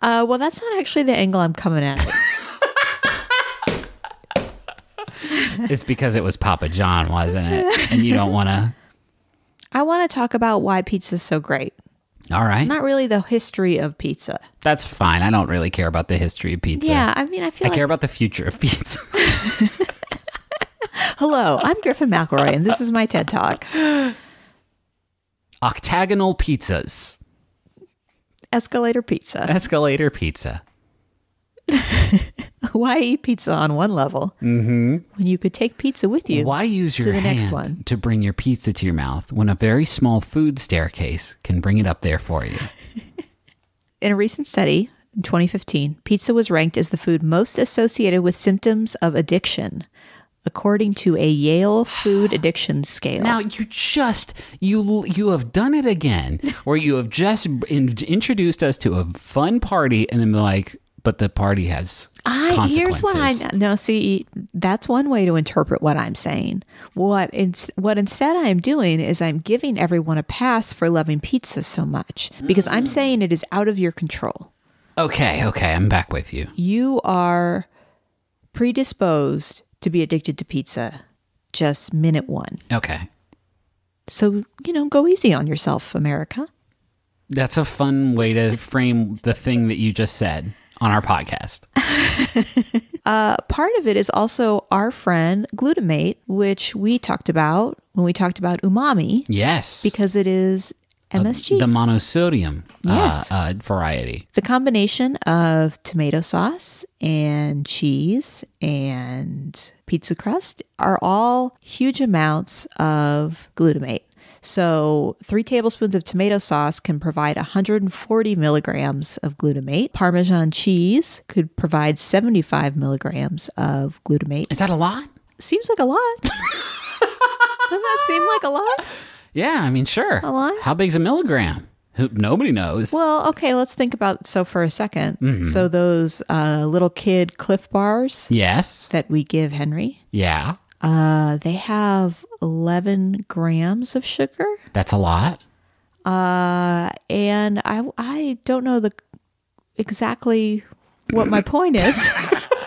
Uh, well, that's not actually the angle I'm coming at. It's because it was Papa John, wasn't it? And you don't want to. I want to talk about why pizza's so great. All right. Not really the history of pizza. That's fine. I don't really care about the history of pizza. Yeah, I mean, I feel I like care about the future of pizza. Hello, I'm Griffin McElroy, and this is my TED Talk. Octagonal pizzas. Escalator pizza. Escalator pizza. Why eat pizza on one level mm-hmm. when you could take pizza with you? Why use your the hand next one. to bring your pizza to your mouth when a very small food staircase can bring it up there for you? In a recent study in 2015, pizza was ranked as the food most associated with symptoms of addiction, according to a Yale food addiction scale. Now you just you you have done it again, where you have just in, introduced us to a fun party, and then like, but the party has I here's what I no see that's one way to interpret what I'm saying. What it's what instead I'm doing is I'm giving everyone a pass for loving pizza so much because I'm mm. saying it is out of your control. Okay, okay, I'm back with you. You are predisposed to be addicted to pizza just minute 1. Okay, So, you know, go easy on yourself, America. that's a fun way to frame the thing that you just said on our podcast. Uh, part of it is also our friend glutamate, which we talked about when we talked about umami Yes, because it is MSG. the monosodium Yes. uh, uh, variety. the combination of tomato sauce and cheese and pizza crust are all huge amounts of glutamate. So, three tablespoons of tomato sauce can provide 140 milligrams of glutamate. Parmesan cheese could provide 75 milligrams of glutamate. Is that a lot? Seems like a lot. Doesn't that seem like a lot? Yeah, I mean, sure. A lot? How big's a milligram? Who, nobody knows. Well, okay, let's think about so for a 2nd So, those uh, little kid Clif bars yes. that we give Henry, Yeah. Uh, they have 11 grams of sugar. That's a lot. Uh, and I, I don't know the exactly what my point is.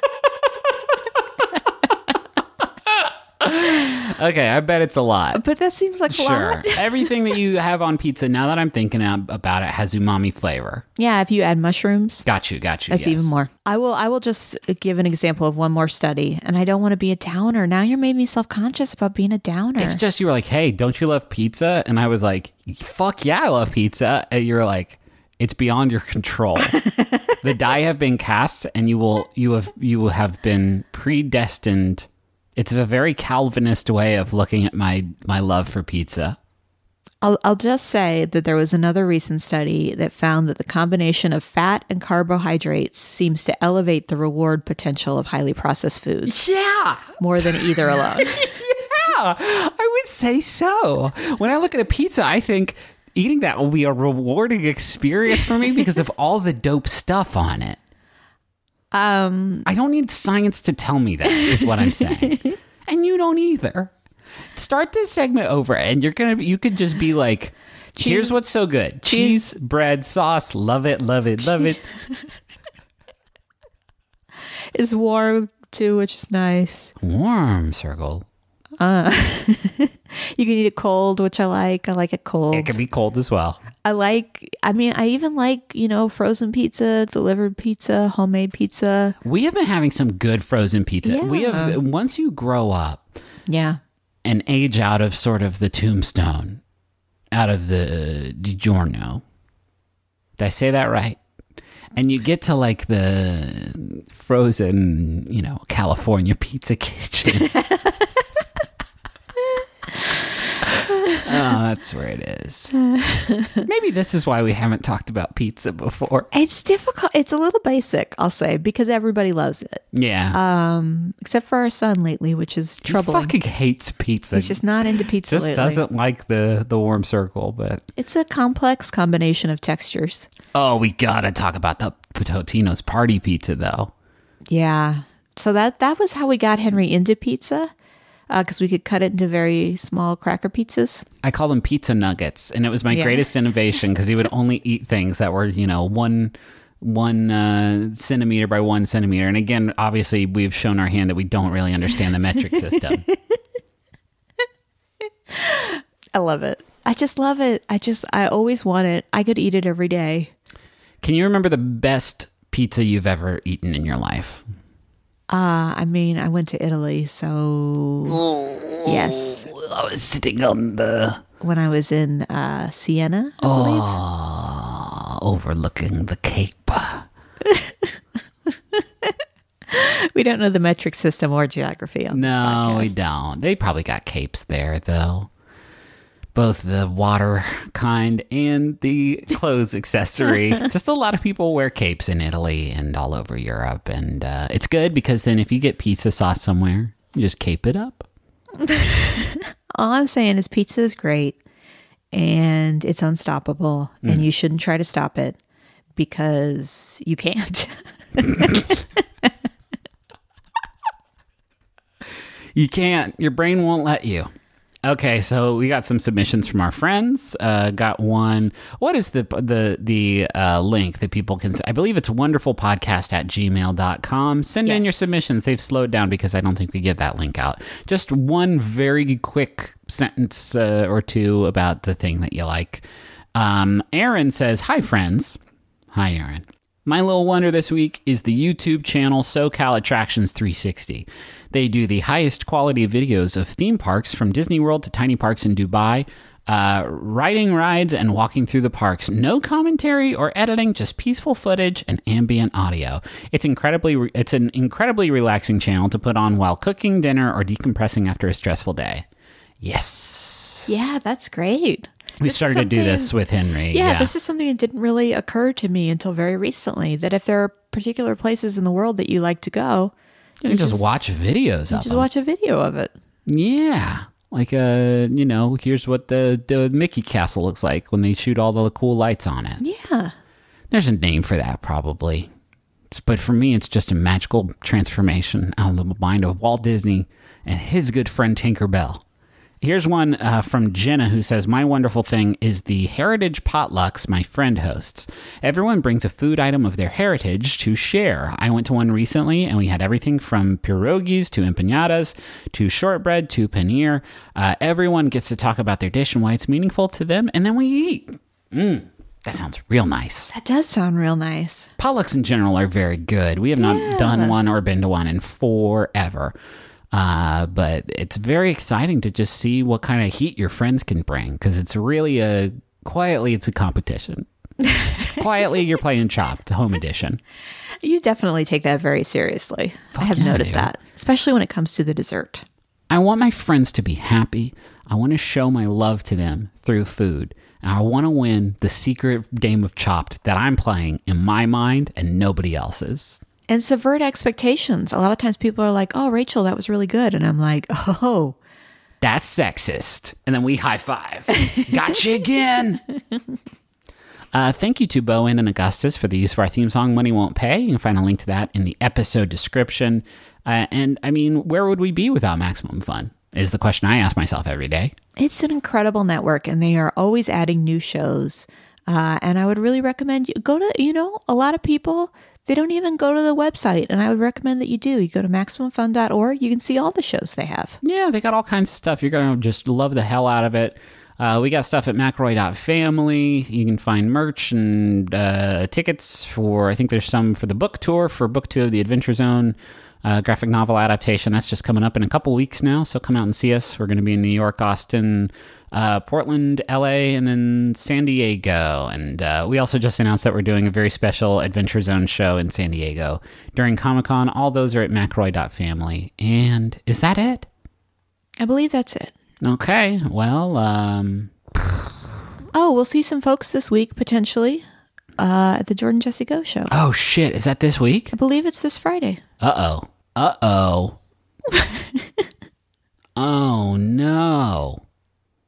Okay, I bet it's a lot. but that seems like a Sure. lot. Everything that you have on pizza, now that I'm thinking about it, has umami flavor. Yeah, if you add mushrooms, Got you, got you. that's yes. even more. I will I will just give an example of one more study, and I don't want to be a downer. Now you're made me self-conscious about being a downer. It's just you were like, hey, don't you love pizza? And I was like, fuck yeah, I love pizza. And you're like, it's beyond your control. the die have been cast, and you will you have you will have been predestined. It's a very Calvinist way of looking at my my love for pizza. I'll, I'll just say that there was another recent study that found that the combination of fat and carbohydrates seems to elevate the reward potential of highly processed foods Yeah. more than either alone. Yeah, I would say so. When I look at a pizza, I think eating that will be a rewarding experience for me because of all the dope stuff on it. Um, I don't need science to tell me that, is what I'm saying. and you don't either. Start this segment over, and you're gonna. You could just be like, "Here's what's so good: cheese, bread, sauce. Love it, love it, love it." It's warm too, which is nice. Warm circle. Uh, you can eat it cold, which I like. I like it cold. It can be cold as well. I like, I mean, I even like, you know, frozen pizza, delivered pizza, homemade pizza. We have been having some good frozen pizza. We have uh-huh. once you grow up Yeah. and age out of sort of the tombstone, out of the DiGiorno. Did I say that right? And you get to like the frozen, you know, California pizza kitchen. oh, that's where it is. Maybe this is why we haven't talked about pizza before. It's difficult. It's a little basic, I'll say, because everybody loves it, Yeah. Um, except for our son lately, which is he troubling. fucking hates pizza. He's just not into pizza just lately. doesn't like the the warm circle, but It's a complex combination of textures. oh, we gotta talk about the Totino's party pizza though. Yeah. So that that was how we got Henry into pizza, because we could cut it into very small cracker pizzas. I call them pizza nuggets, and it was my Yeah. greatest innovation because he would only eat things that were you know one one uh, centimeter by one centimeter. And again, obviously, we've shown our hand that we don't really understand the metric system. I love it. I just love it. I just I always want it. I could eat it every day. Can you remember the best pizza you've ever eaten in your life? Uh, I mean, I went to Italy, so yes, I was sitting on the when I was in uh, Siena, I believe. uh, overlooking the cape. We don't know the metric system or geography on this No, we don't. They probably got capes there though. Both the water kind and the clothes accessory. Just a lot of people wear capes in Italy and all over Europe, and uh, it's good because then if you get pizza sauce somewhere, you just cape it up. All I'm saying is pizza is great and it's unstoppable, and you shouldn't try to stop it because you can't. You can't. Your brain won't let you. Okay, so we got some submissions from our friends. Uh, got one. What is the the the uh, link that people can? I believe it's wonderfulpodcast at gmail.com. Send in your submissions. They've slowed down because I don't think we give that link out. Just one very quick sentence uh, or two about the thing that you like. Um, Aaron says, "Hi, friends." Hi, Aaron. My little wonder this week is the YouTube channel SoCal Attractions 360. They do the highest quality videos of theme parks from Disney World to tiny parks in Dubai, uh, riding rides and walking through the parks. No commentary or editing, just peaceful footage and ambient audio. It's incredibly, re- it's an incredibly relaxing channel to put on while cooking dinner or decompressing after a stressful day. Yes, yeah, that's great. We This started to do this with Henry. Yeah, this is something that didn't really occur to me until very recently. That if there are particular places in the world that you like to go, you can just, watch videos of just them. watch a video of it. Yeah. Like uh, you know, here's what the the Mickey Castle looks like when they shoot all the cool lights on it. Yeah. There's a name for that probably. But for me it's just a magical transformation out of the mind of Walt Disney and his good friend Tinker Bell. Here's one uh, from Jenna who says, My wonderful thing is the heritage potlucks my friend hosts. Everyone brings a food item of their heritage to share. I went to one recently and we had everything from pierogies to empanadas to shortbread to paneer. Uh, everyone gets to talk about their dish and why it's meaningful to them, and then we eat. Mm, that sounds real nice. That does sound real nice. Potlucks in general are very good. We have not done one or been to one in forever. Uh, but it's very exciting to just see what kind of heat your friends can bring because it's really a quietly it's a competition. quietly, you're playing Chopped Home Edition. You definitely take that very seriously. I have yeah, noticed that, especially when it comes to the dessert. I want my friends to be happy. I want to show my love to them through food. And I want to win the secret game of Chopped that I'm playing in my mind and nobody else's. And subvert expectations. A lot of times people are like, oh, Rachel, that was really good. And I'm like, oh, That's sexist. And then we high five. Gotcha again. Uh, thank you to bo en and Augustus for the use of our theme song, Money Won't Pay. You can find a link to that in the episode description. Uh, and I mean, where would we be without Maximum Fun? Is the question I ask myself every day. it's an incredible network and they are always adding new shows. Uh, and I would really recommend you go to, you know, a lot of people, they don't even go to the website. And I would recommend that you do. You go to MaximumFun.org, you can see all the shows they have. Yeah, they got all kinds of stuff. You're going to just love the hell out of it. Uh, we got stuff at McElroy.family. You can find merch and uh, tickets for, I think there's some for the book tour, for book two of the Adventure Zone uh, graphic novel adaptation. That's just coming up in a couple weeks now. So come out and see us. We're going to be in New York, Austin, uh, Portland, LA, and then San Diego. And uh, we also just announced that we're doing a very special Adventure Zone show in San Diego during Comic Con. All those are at McElroy.family. And is that it? I believe that's it. Okay. Well, um, Oh, we'll see some folks this week potentially uh, at the Jordan Jesse Go show. oh shit, is that this week? I believe it's this Friday. Uh oh. Uh oh. oh no.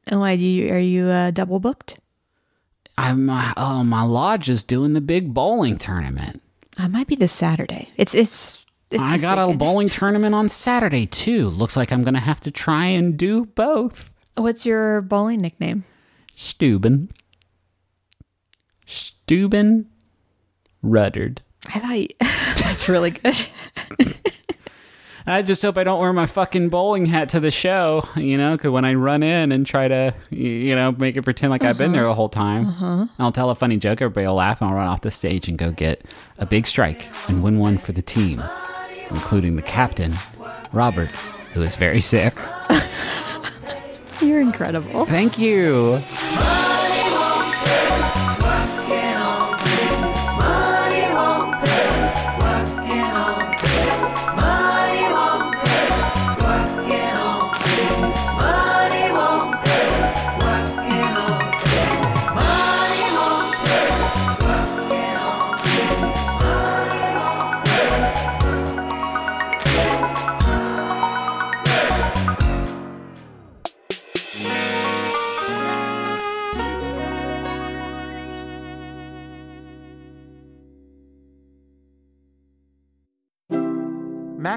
And why do you are you uh, double booked? I'm uh, oh my lodge is doing the big bowling tournament. I might be this Saturday. It's it's. it's I got a bowling tournament on Saturday too. Looks like I'm gonna have to try and do both. What's your bowling nickname? Steuben. Steuben Ruddard. I thought you, that's really good. I just hope I don't wear my fucking bowling hat to the show, you know, because when I run in and try to, you know, make it pretend like I've been there uh-huh. the whole time, uh-huh. I'll tell a funny joke, everybody will laugh, and I'll run off the stage and go get a big strike and win one for the team. including the captain, Robert, who is very sick. You're incredible. Thank you.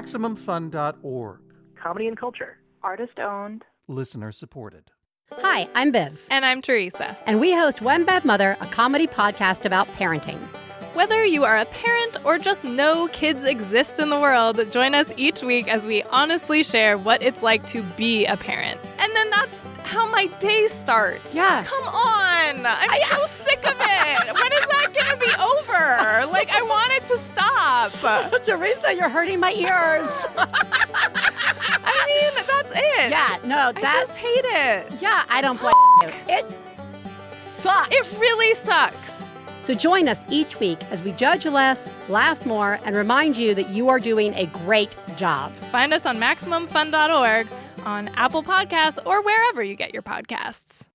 MaximumFun.org. Comedy and culture. Artist owned. Listener supported. Hi, I'm Biz. And I'm Teresa. And we host One Bad Mother, a comedy podcast about parenting. Whether you are a parent or just know kids exist in the world, join us each week as we honestly share what it's like to be a parent. And then that's how my day starts. Yeah. Come on. I'm so sick of it. when is that going to be over? Like, I want it to stop. Teresa, you're hurting my ears. I mean, that's it. yeah, no, I that's. just hate it. Yeah, I don't blame you. It sucks. It really sucks. So join us each week as we judge less, laugh more, and remind you that you are doing a great job. Find us on MaximumFun.org, on Apple Podcasts, or wherever you get your podcasts.